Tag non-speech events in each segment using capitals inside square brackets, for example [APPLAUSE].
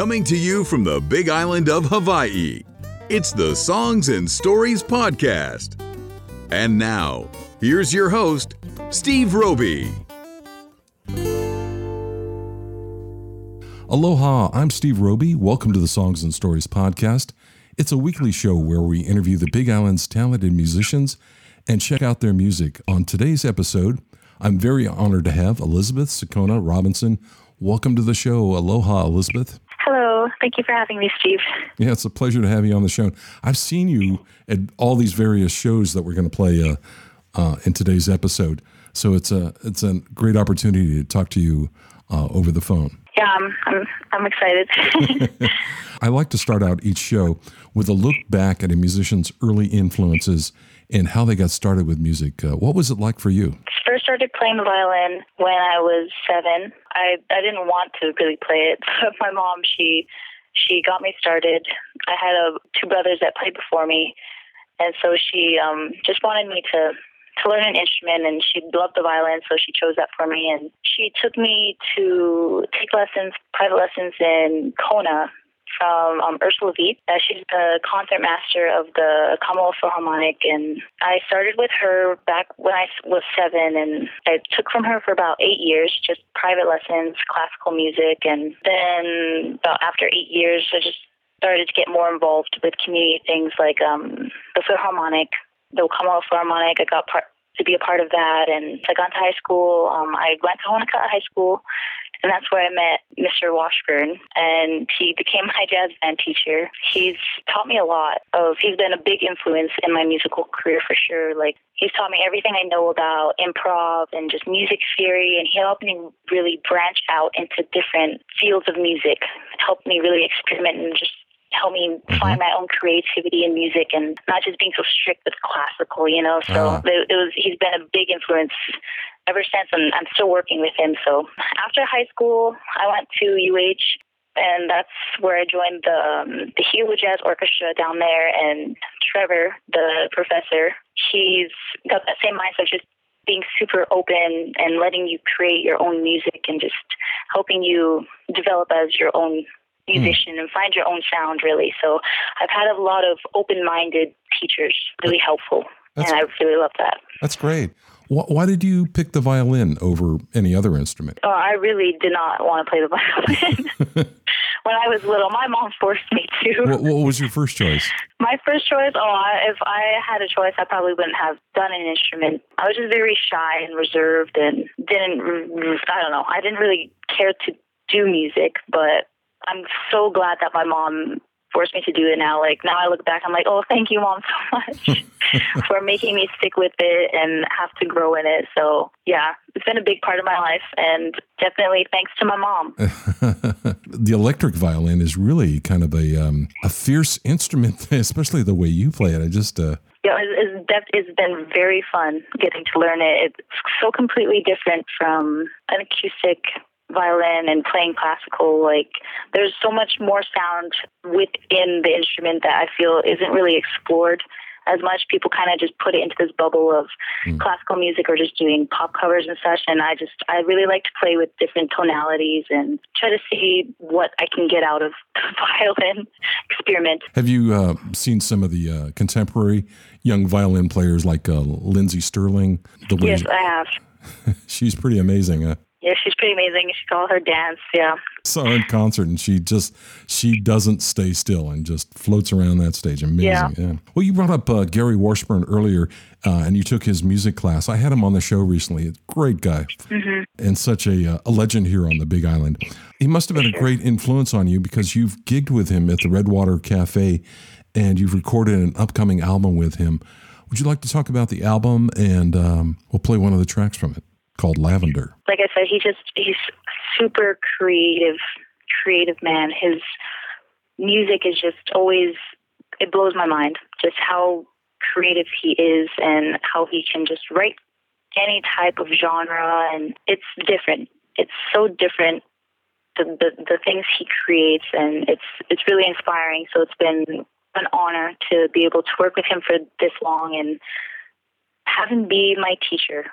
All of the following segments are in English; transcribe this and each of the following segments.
Coming to you from the big island of Hawaii, it's the Songs and Stories Podcast. And now, here's your host, Steve Roby. Aloha, I'm Steve Roby. Welcome to the Songs and Stories Podcast. It's a weekly show where we interview the Big Island's talented musicians and check out their music. On today's episode, I'm very honored to have Elizabeth Sakona Robinson. Welcome to the show. Aloha, Elizabeth. Thank you for having me, Steve. Yeah, it's a pleasure to have you on the show. I've seen you at all these various shows that we're going to play uh, uh, in today's episode. So it's a it's a great opportunity to talk to you uh, over the phone. Yeah, I'm I'm, I'm excited. [LAUGHS] [LAUGHS] I like to start out each show with a look back at a musician's early influences and how they got started with music. Uh, what was it like for you? First started playing the violin when I was seven. I I didn't want to really play it, [LAUGHS] but my mom she she got me started. I had a, two brothers that played before me, and so she um, just wanted me to to learn an instrument and she loved the violin so she chose that for me and she took me to take lessons private lessons in kona from um, Ursula Wiet. Uh, she's the concert master of the Kamuela Philharmonic, and I started with her back when I was seven, and I took from her for about eight years, just private lessons, classical music, and then about after eight years, I just started to get more involved with community things like um, the Philharmonic, the Kamuela Philharmonic. I got part to be a part of that, and I got to high school. Um, I went to Honoka'a High School and that's where I met Mr. Washburn, and he became my jazz band teacher. He's taught me a lot of, he's been a big influence in my musical career for sure. Like, he's taught me everything I know about improv and just music theory, and he helped me really branch out into different fields of music, helped me really experiment and just help me mm-hmm. find my own creativity in music and not just being so strict with classical, you know. So uh. it, it was he's been a big influence ever since, and I'm still working with him. So after high school, I went to UH, and that's where I joined the um, the Hilo Jazz Orchestra down there. And Trevor, the professor, he's got that same mindset, just being super open and letting you create your own music and just helping you develop as your own musician mm. and find your own sound really so i've had a lot of open-minded teachers really helpful that's, and i really love that that's great why did you pick the violin over any other instrument? Oh, I really did not want to play the violin. [LAUGHS] [LAUGHS] when I was little, my mom forced me to. What, what was your first choice? My first choice, oh, I, if I had a choice, I probably wouldn't have done an instrument. I was just very shy and reserved and didn't, I don't know, I didn't really care to do music, but I'm so glad that my mom forced me to do it now. Like now I look back, I'm like, oh, thank you, mom, [LAUGHS] so much [LAUGHS] for making me stick with it and have to grow in it. So yeah, it's been a big part of my life, and definitely thanks to my mom. [LAUGHS] the electric violin is really kind of a um, a fierce instrument, especially the way you play it. I just uh, yeah, it's, it's, it's been very fun getting to learn it. It's so completely different from an acoustic violin and playing classical, like there's so much more sound within the instrument that I feel isn't really explored as much. People kind of just put it into this bubble of mm. classical music or just doing pop covers and such. And I just, I really like to play with different tonalities and try to see what I can get out of [LAUGHS] the violin experiment. Have you uh, seen some of the uh, contemporary young violin players like uh, Lindsey Stirling? The yes, I have. [LAUGHS] She's pretty amazing. Yeah, she's pretty amazing. She called her dance. Yeah. Saw her in concert, and she just she doesn't stay still and just floats around that stage. Amazing. Yeah. yeah. Well, you brought up uh, Gary Washburn earlier, uh, and you took his music class. I had him on the show recently. Great guy, mm-hmm. and such a uh, a legend here on the Big Island. He must have been a great influence on you because you've gigged with him at the Redwater Cafe, and you've recorded an upcoming album with him. Would you like to talk about the album? And um, we'll play one of the tracks from it called Lavender. Like I said, he just he's super creative, creative man. His music is just always it blows my mind just how creative he is and how he can just write any type of genre and it's different. It's so different the, the the things he creates and it's it's really inspiring. So it's been an honor to be able to work with him for this long and have him be my teacher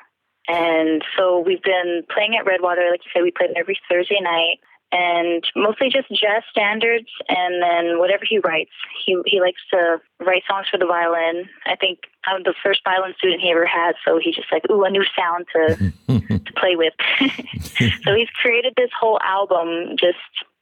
and so we've been playing at Redwater. Like you said, we play every Thursday night. and mostly just jazz standards and then whatever he writes. He he likes to write songs for the violin. I think I'm the first violin student he ever had, so he's just like, ooh, a new sound to [LAUGHS] to play with. [LAUGHS] so he's created this whole album just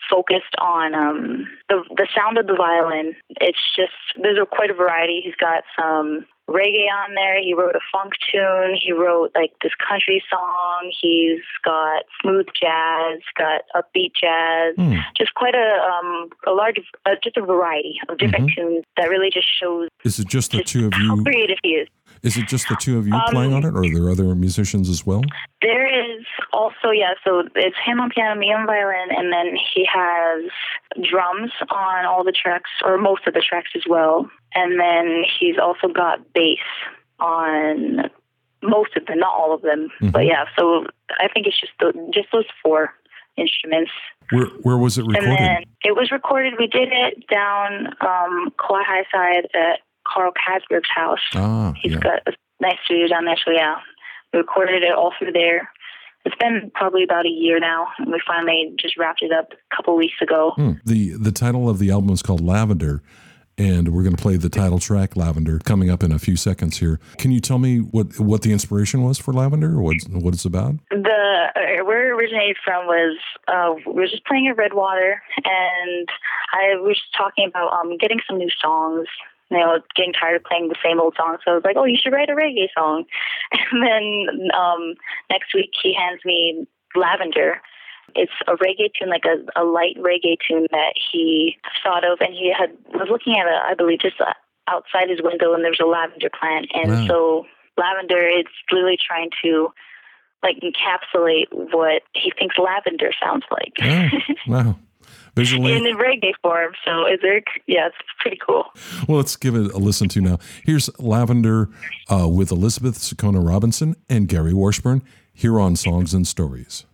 focused on um, the the sound of the violin. It's just there's a, quite a variety. He's got some reggae on there. He wrote a funk tune. He wrote like this country song. He's got smooth jazz, got upbeat jazz. Mm. Just quite a um, a large, uh, just a variety of different mm-hmm. tunes that really just shows. Is it just the just two of you? How creative he is. Is it just the two of you um, playing on it, or are there other musicians as well? There is also, yeah. So it's him on piano, me on violin, and then he has drums on all the tracks, or most of the tracks as well. And then he's also got bass on most of them, not all of them, mm-hmm. but yeah. So I think it's just the, just those four instruments. Where where was it recorded? And then it was recorded. We did it down um, Kawaihae side at Carl Kasberg's house. Ah, He's yeah. got a nice studio down there. So yeah, we recorded it all through there. It's been probably about a year now, and we finally just wrapped it up a couple weeks ago. Hmm. The the title of the album is called Lavender, and we're going to play the title track Lavender coming up in a few seconds here. Can you tell me what what the inspiration was for Lavender? What what it's about? The uh, where it originated from was uh, we were just playing at Redwater, and I was talking about um, getting some new songs you know, getting tired of playing the same old songs. So I was like, oh, you should write a reggae song. [LAUGHS] And then um, next week he hands me Lavender. It's a reggae tune, like a, a light reggae tune that he thought of, and he had was looking at it, I believe, just outside his window, and there's a lavender plant, and wow. so lavender, is literally trying to like encapsulate what he thinks lavender sounds like. Oh, [LAUGHS] wow visually in reggae form. So is there? Yeah, it's pretty cool. Well, let's give it a listen to now. Here's Lavender uh, with Elizabeth Sakona Robinson and Gary Washburn here on Songs and Stories.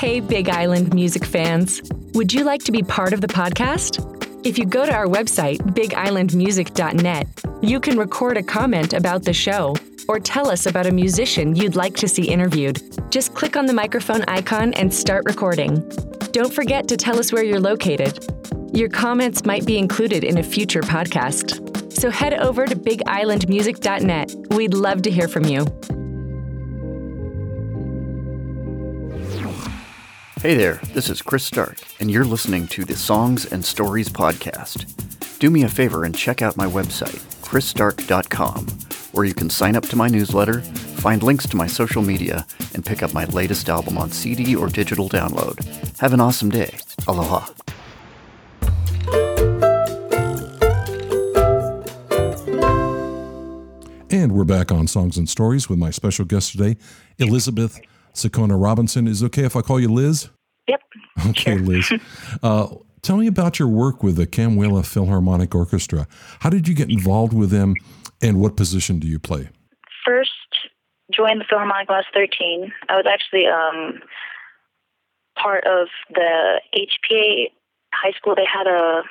Hey, Big Island music fans. Would you like to be part of the podcast? If you go to our website, bigislandmusic.net, you can record a comment about the show or tell us about a musician you'd like to see interviewed. Just click on the microphone icon and start recording. Don't forget to tell us where you're located. Your comments might be included in a future podcast. So head over to bigislandmusic.net. We'd love to hear from you. Hey there, this is Chris Stark, and you're listening to the Songs and Stories podcast. Do me a favor and check out my website, chrisstark.com, where you can sign up to my newsletter, find links to my social media, and pick up my latest album on CD or digital download. Have an awesome day. Aloha. And we're back on Songs and Stories with my special guest today, Elizabeth Sakona Robinson. Is it okay if I call you Liz? Yep. [LAUGHS] Okay, Liz. [LAUGHS] Uh, tell me about your work with the Kamuela Philharmonic Orchestra. How did you get involved with them, and what position do you play? First, joined the Philharmonic when I was 13. I was actually um, part of the HPA high school. They had a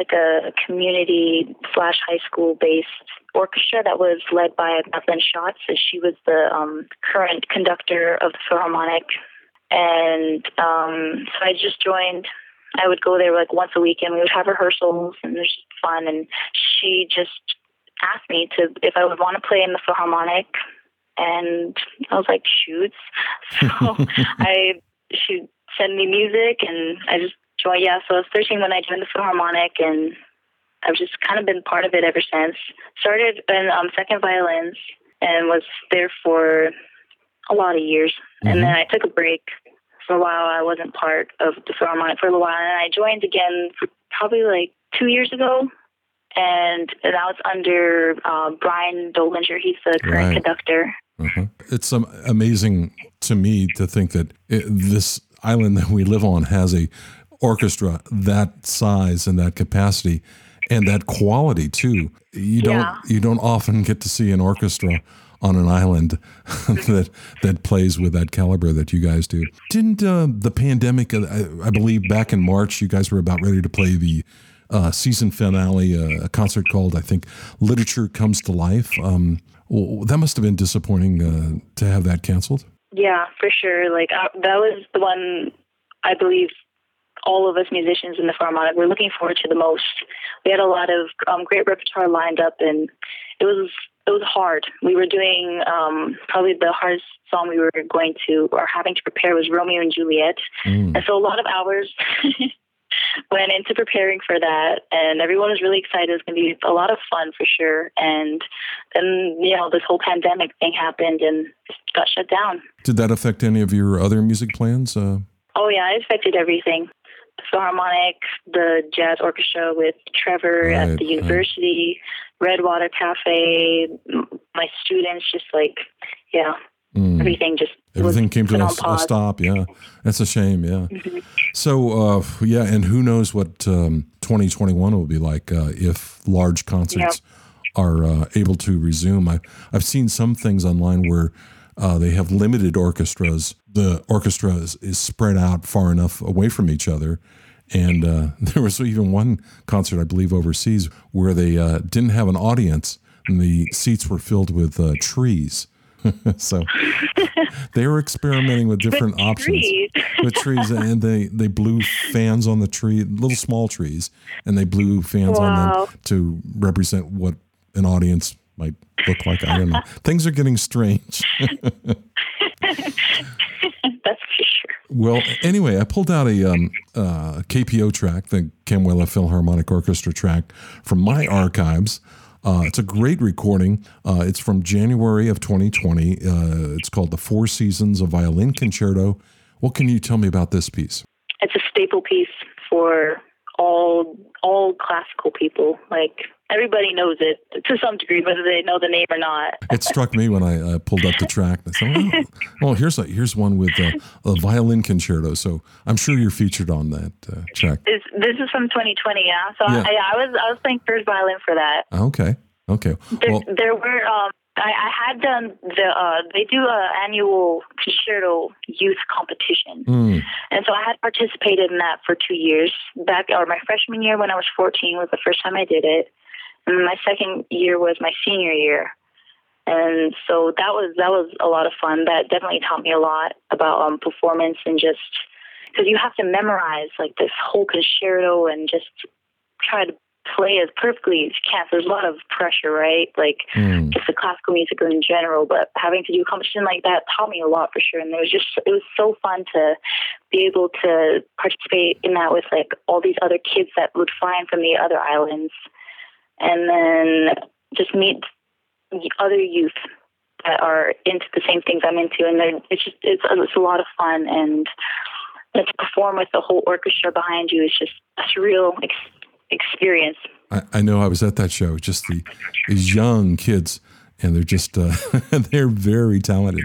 like a community slash high school based orchestra that was led by Madeline Schatz. So she was the um, current conductor of the Philharmonic. And um, so I just joined. I would go there like once a week and we would have rehearsals and it was fun. And she just asked me to if I would want to play in the Philharmonic. And I was like, shoots. [LAUGHS] So [LAUGHS] I, she sent me music and I just Yeah, so I was 13 when I joined the Philharmonic and I've just kind of been part of it ever since. Started in um, second violins and was there for a lot of years. Mm-hmm. And then I took a break for a while. I wasn't part of the Philharmonic for a little while. And I joined again probably like two years ago. And now it's under uh, Brian Dolinger. He's the current right. conductor. Mm-hmm. It's um, amazing to me to think that it, this island that we live on has a orchestra that size and that capacity and that quality too. You don't yeah. you don't often get to see an orchestra on an island [LAUGHS] that that plays with that caliber that you guys do. Didn't uh, the pandemic? Uh, I, I, believe back in March, you guys were about ready to play the uh, season finale, uh, a concert called I think "Literature Comes to Life." Um, well, that must have been disappointing uh, to have that canceled. Yeah, for sure. Like that was the one I believe all of us musicians in the Philharmonic were looking forward to the most. We had a lot of um, great repertoire lined up, and it was it was hard. We were doing um, probably the hardest song we were going to or having to prepare was Romeo and Juliet, mm. and so a lot of hours. [LAUGHS] went into preparing for that and everyone was really excited. It was going to be a lot of fun for sure. And then, you know, this whole pandemic thing happened and got shut down. Did that affect any of your other music plans? Uh... Oh, yeah, it affected everything. Philharmonic, the jazz orchestra with Trevor right, at the university, right. Redwater Cafe, my students, just like, yeah, mm. everything just everything came to a, a, stop. Yeah, that's a shame. Yeah. Mm-hmm. So uh, yeah, and who knows what um, 2021 will be like uh, if large concerts yep. are uh, able to resume. I, I've seen some things online where. Uh, they have limited orchestras. The orchestra is, is, spread out far enough away from each other. And uh, [LAUGHS] there was even one concert, I believe, overseas where they uh, didn't have an audience and the seats were filled with uh, trees. [LAUGHS] so [LAUGHS] they were experimenting with different with options trees. with trees, and they they blew fans on the tree, little small trees, and they blew fans wow. on them to represent what an audience might look like. I don't know. Things are getting strange. Well, anyway, I pulled out a um, uh, KPO track, the Kamuela Philharmonic Orchestra track, from my archives. Uh, it's a great recording. Uh, it's from January of 2020. Uh, it's called The Four Seasons, a Violin Concerto. What can you tell me about this piece? It's a staple piece for all all classical people. Like everybody knows it to some degree, whether they know the name or not. it struck me when I uh, pulled up the track. I said, oh, [LAUGHS] oh, here's a, here's one with a, a, violin concerto. So I'm sure you're featured on that uh, track. This, this, is from 2020, yeah. So yeah. I, I, was I was playing first violin for that. Okay, okay. There, well, there were um, I, I had done the uh, they do a annual concerto youth competition, Mm. and so I had participated in that for two years. Back or my freshman year when I was 14 was the first time I did it, and my second year was my senior year. And so that was that was a lot of fun. That definitely taught me a lot about um, performance and just because you have to memorize like this whole concerto and just try to play as perfectly as you can. So there's a lot of pressure, right? Like Mm. just the classical music in general, but having to do a competition like that taught me a lot for sure. And it was just it was so fun to be able to participate in that with like all these other kids that would fly in from the other islands, and then just meet the other youth that are into the same things I'm into, and it's just it's it's a lot of fun and. To perform with the whole orchestra behind you is just a surreal ex- experience. I, I know I was at that show. Just the these young kids, and they're just uh, [LAUGHS] they're very talented.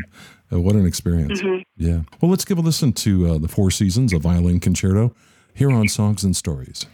Uh, what an experience! Yeah. Well, let's give a listen to uh, the Four Seasons, a violin concerto, here on Songs and Stories.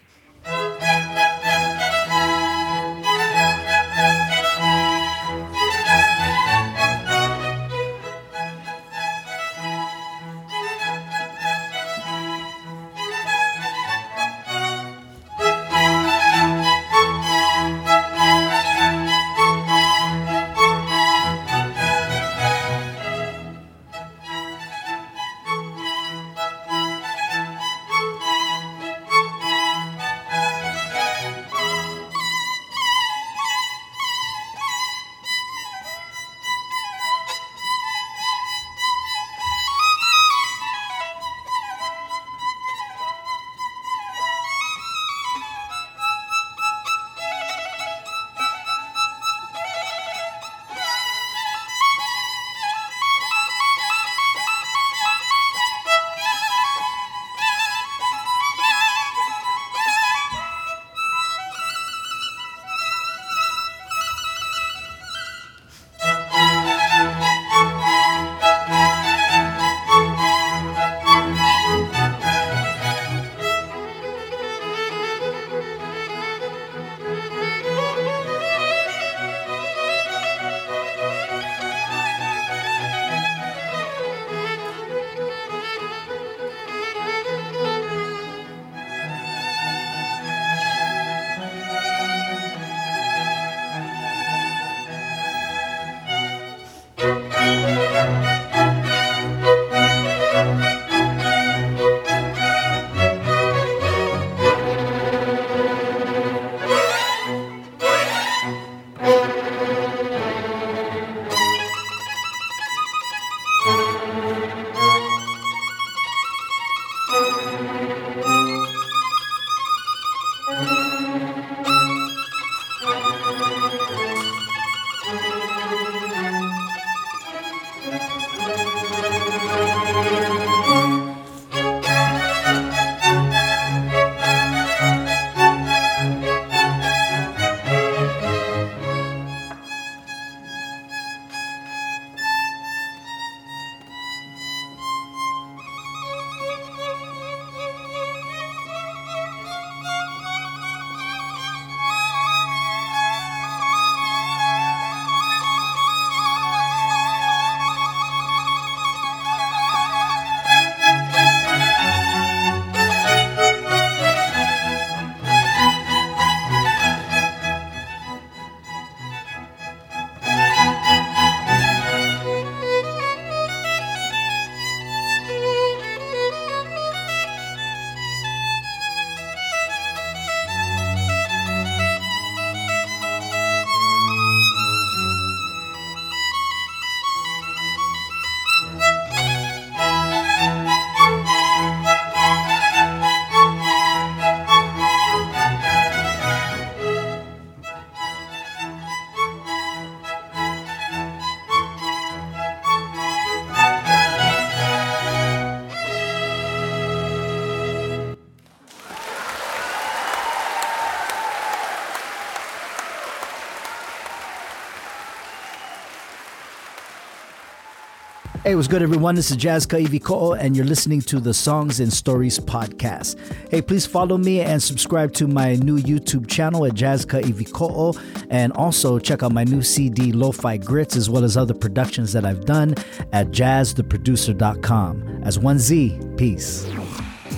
Hey, what's good, everyone? This is Jazz Kaiviko'o, and you're listening to the Songs and Stories podcast. Hey, please follow me and subscribe to my new YouTube channel at Jazz Kaiviko'o, and also check out my new CD, Lo-Fi Grits, as well as other productions that I've done at jazztheproducer.com. As one Z, peace.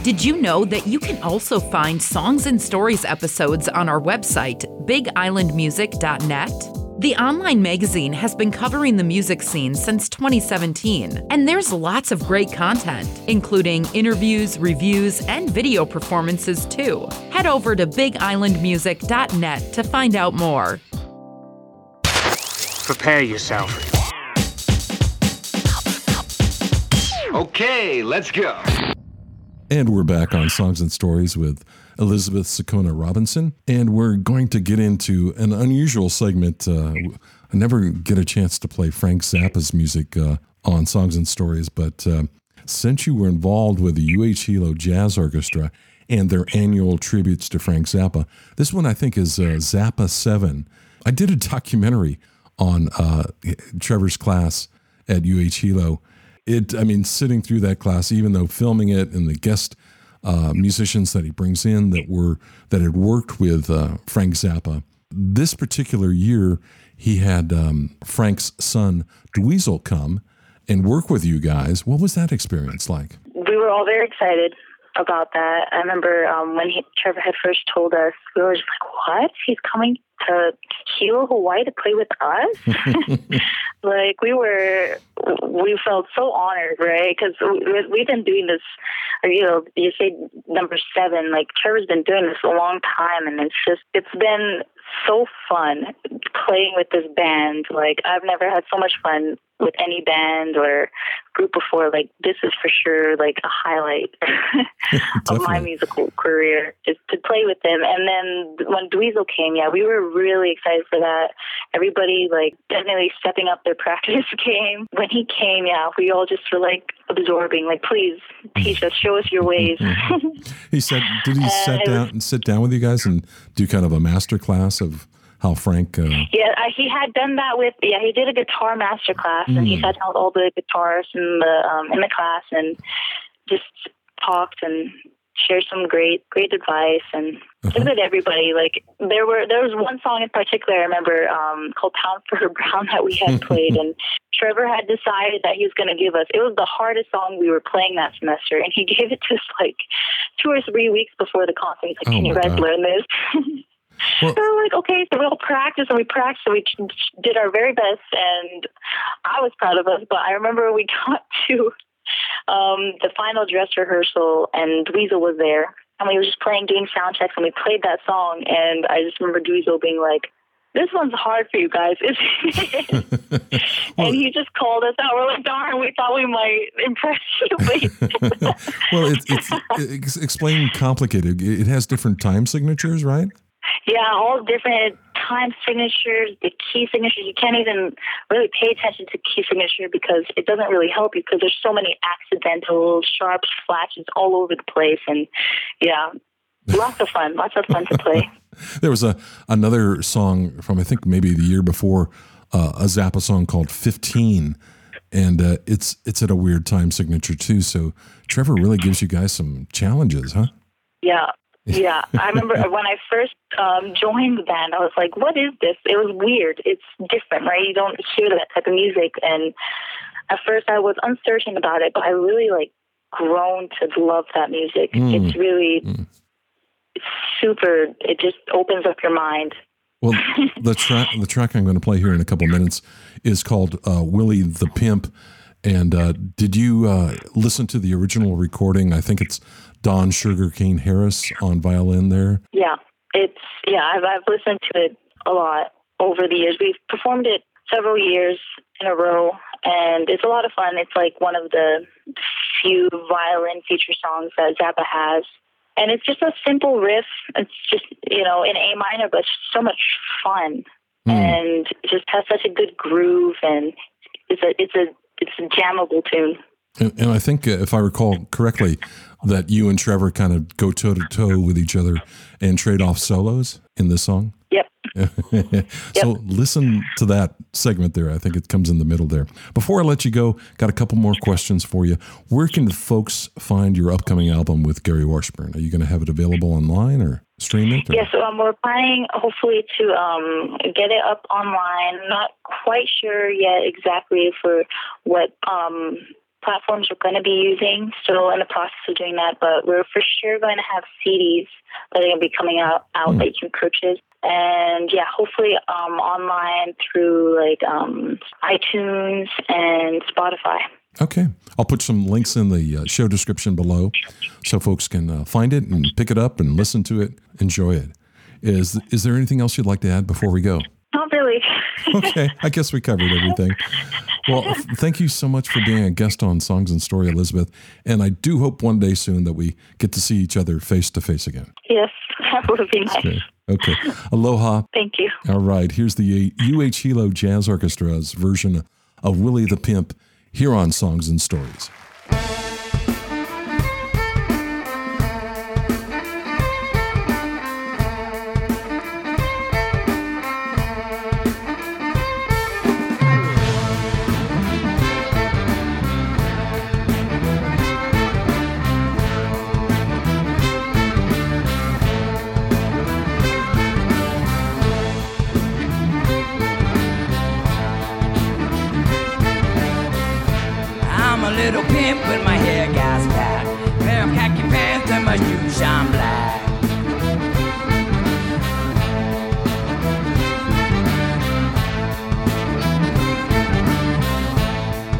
Did you know that you can also find Songs and Stories episodes on our website, bigislandmusic.net? The online magazine has been covering the music scene since 2017, and there's lots of great content, including interviews, reviews, and video performances too. Head over to bigislandmusic.net to find out more. Prepare yourself. Okay, let's go. And we're back on Songs and Stories with Elizabeth Sakona Robinson. And we're going to get into an unusual segment. Uh, I never get a chance to play Frank Zappa's music uh, on Songs and Stories, but uh, since you were involved with the UH Hilo Jazz Orchestra and their annual tributes to Frank Zappa, this one I think is uh, Zappa 7. I did a documentary on uh, Trevor's class at UH Hilo it i mean sitting through that class even though filming it and the guest uh, musicians that he brings in that were that had worked with uh, frank zappa. This particular year he had um, frank's son dweezil come and work with you guys. What was that experience like? We were all very excited about that. I remember um, when he, Trevor had first told us, we were just like, "What? He's coming to Hilo, Hawaii, to play with us?" [LAUGHS] like we were, we felt so honored, right? Because we, we've been doing this, you know, you say number seven. Like Trevor's been doing this a long time, and it's just, it's been so fun playing with this band. Like I've never had so much fun with any band or group before. Like this is for sure like a highlight [LAUGHS] of my musical career is to play with them. And then when Dweezil came, yeah, we were really excited for that. Everybody like definitely stepping up their [LAUGHS] practice game. When he came, yeah, we all just were like absorbing. Like, please teach us, show us your ways. [LAUGHS] he said, did he sit down and sit down with you guys and do kind of a master class of how Frank. Uh, yeah, he had done that with. Yeah, he did a guitar master class, mm. and he sat down with all the guitarists in the um, in the class and just talked and shared some great great advice and uh-huh. with everybody. Like there were there was one song in particular I remember um, called "Pound for [LAUGHS] Brown" that we had played, and [LAUGHS] Trevor had decided that he was going to give us. It was the hardest song we were playing that semester, and he [LAUGHS] gave it to us like two or three weeks before the concert. He's like, "Can oh you guys God. learn this?" Well, so we're like, okay, so we'll practice and we practiced and we did our very best and I was proud of us. But I remember we got to um, the final dress rehearsal and Dweezil was there and we were just playing, doing sound checks and we played that song and I just remember Dweezil being like, this one's hard for you guys, isn't it? well, [LAUGHS] and he just called us out. We're like, darn, we thought we might impress [LAUGHS] you. [LAUGHS] well, it's, it's, it's explain complicated. It has different time signatures, right? Yeah, all different time signatures, the key signatures. You can't even really pay attention to key signature because it doesn't really help you because there's so many accidental sharps, flashes all over the place. And yeah, lots of fun, lots of fun to play. [LAUGHS] there was a another song from I think maybe the year before, uh, a Zappa song called "15," and uh, it's it's at a weird time signature too. So Trevor really gives you guys some challenges, huh? Yeah, yeah, I remember [LAUGHS] when I first um, joined the band, I was like, "What is this?" It was weird. It's different, right? You don't hear that type of music, and at first I was uncertain about it, but I really like grown to love that music. Mm. It's really mm. it's super. It just opens up your mind. Well, [LAUGHS] the track the track I'm going to play here in a couple minutes is called uh, "Willie the Pimp." And uh, did you uh, listen to the original recording? I think it's Don Sugarcane Harris on violin there. Yeah, it's yeah. I've I've listened to it a lot over the years. We've performed it several years in a row, and it's a lot of fun. It's like one of the few violin feature songs that Zappa has. And it's just a simple riff. It's just, you know, in A minor, but so much fun. Mm. And it just has such a good groove and it's a it's a it's a jammable tune. And, and I think, uh, if I recall correctly, that you and Trevor kind of go toe to toe with each other and trade off solos in this song. Yep, [LAUGHS] so yep. listen to that segment there. I think it comes in the middle there. Before I let you go, got a couple more questions for you. Where can the folks find your upcoming album with Gary Washburn? Are you going to have it available online or stream it? Or? Yes, yeah, so, um, we're planning hopefully to um, get it up online. Not quite sure yet exactly for what um, platforms we're going to be using. Still in the process of doing that, but we're for sure going to have CDs that are going to be coming out, out mm. that you can purchase. And yeah, hopefully um, online through like um, iTunes and Spotify. Okay. I'll put some links in the uh, show description below so folks can uh, find it and pick it up and listen to it, enjoy it. Is, is there anything else you'd like to add before we go? Not really. [LAUGHS] okay. I guess we covered everything. Well, thank you so much for being a guest on Songs and Story, Elizabeth. And I do hope one day soon that we get to see each other face to face again. Yes, [LAUGHS] that would be nice. Okay. okay. Aloha. Thank you. All right. Here's the UH Hilo Jazz Orchestra's version of Willie the Pimp here on Songs and Stories. and my hair gas back. Pair of khaki pants and my shoes shine black.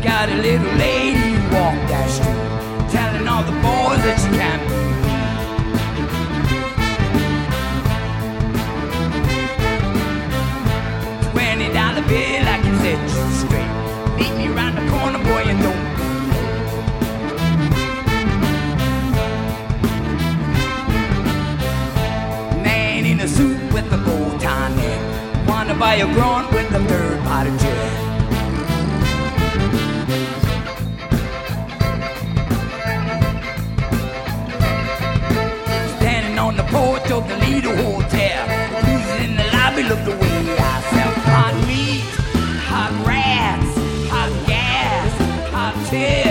Got a little late. by your groin with the third pot of gin. Standing on the porch of the Lido Hotel, who's in the lobby look the way I sell hot meat, hot rats, hot gas, hot tea.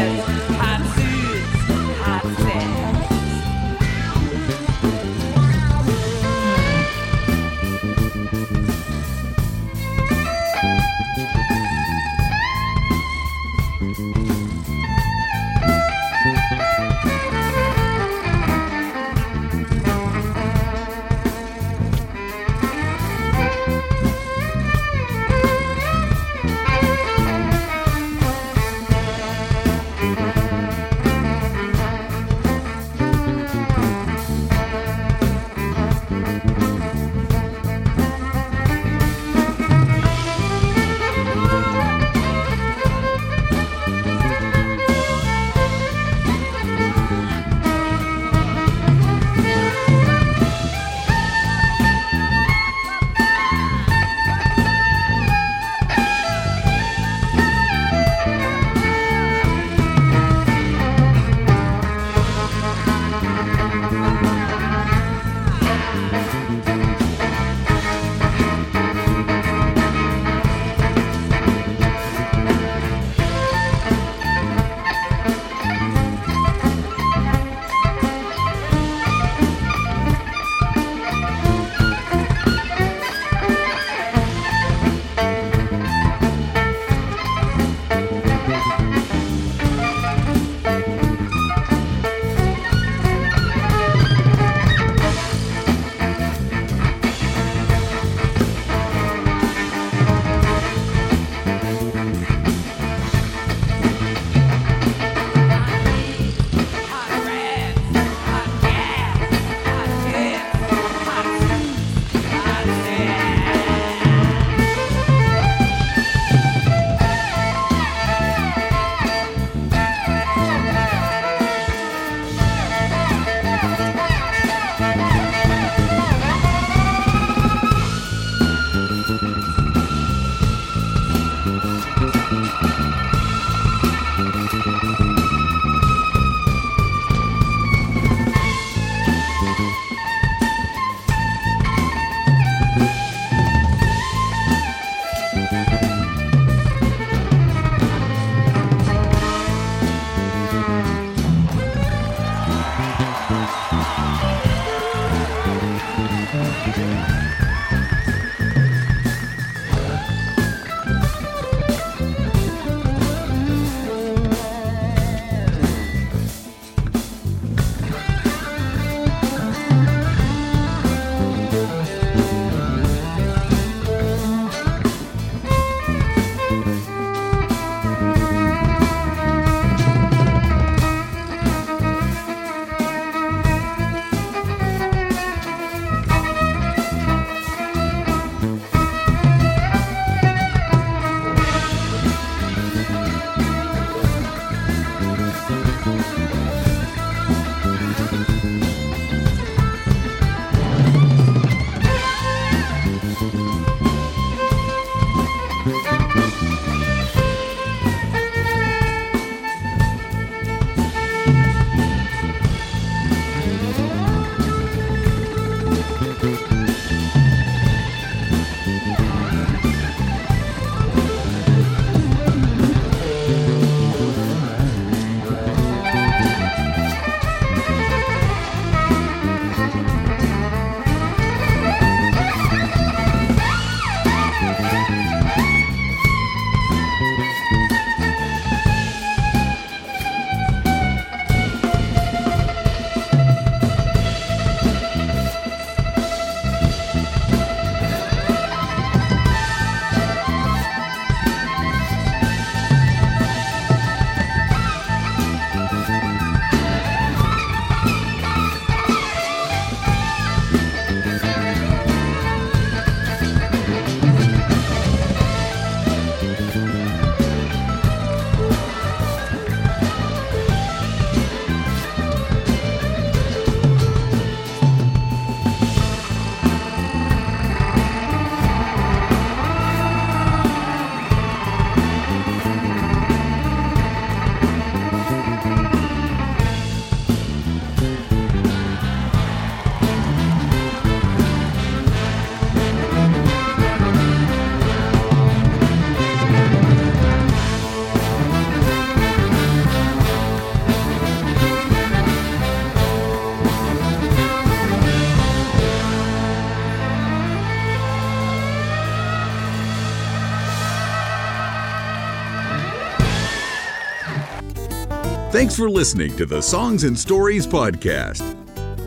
Thanks for listening to the Songs and Stories podcast.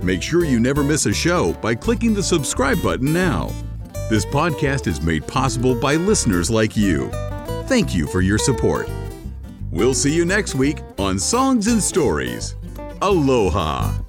Make sure you never miss a show by clicking the subscribe button now. This podcast is made possible by listeners like you. Thank you for your support. We'll see you next week on Songs and Stories. Aloha.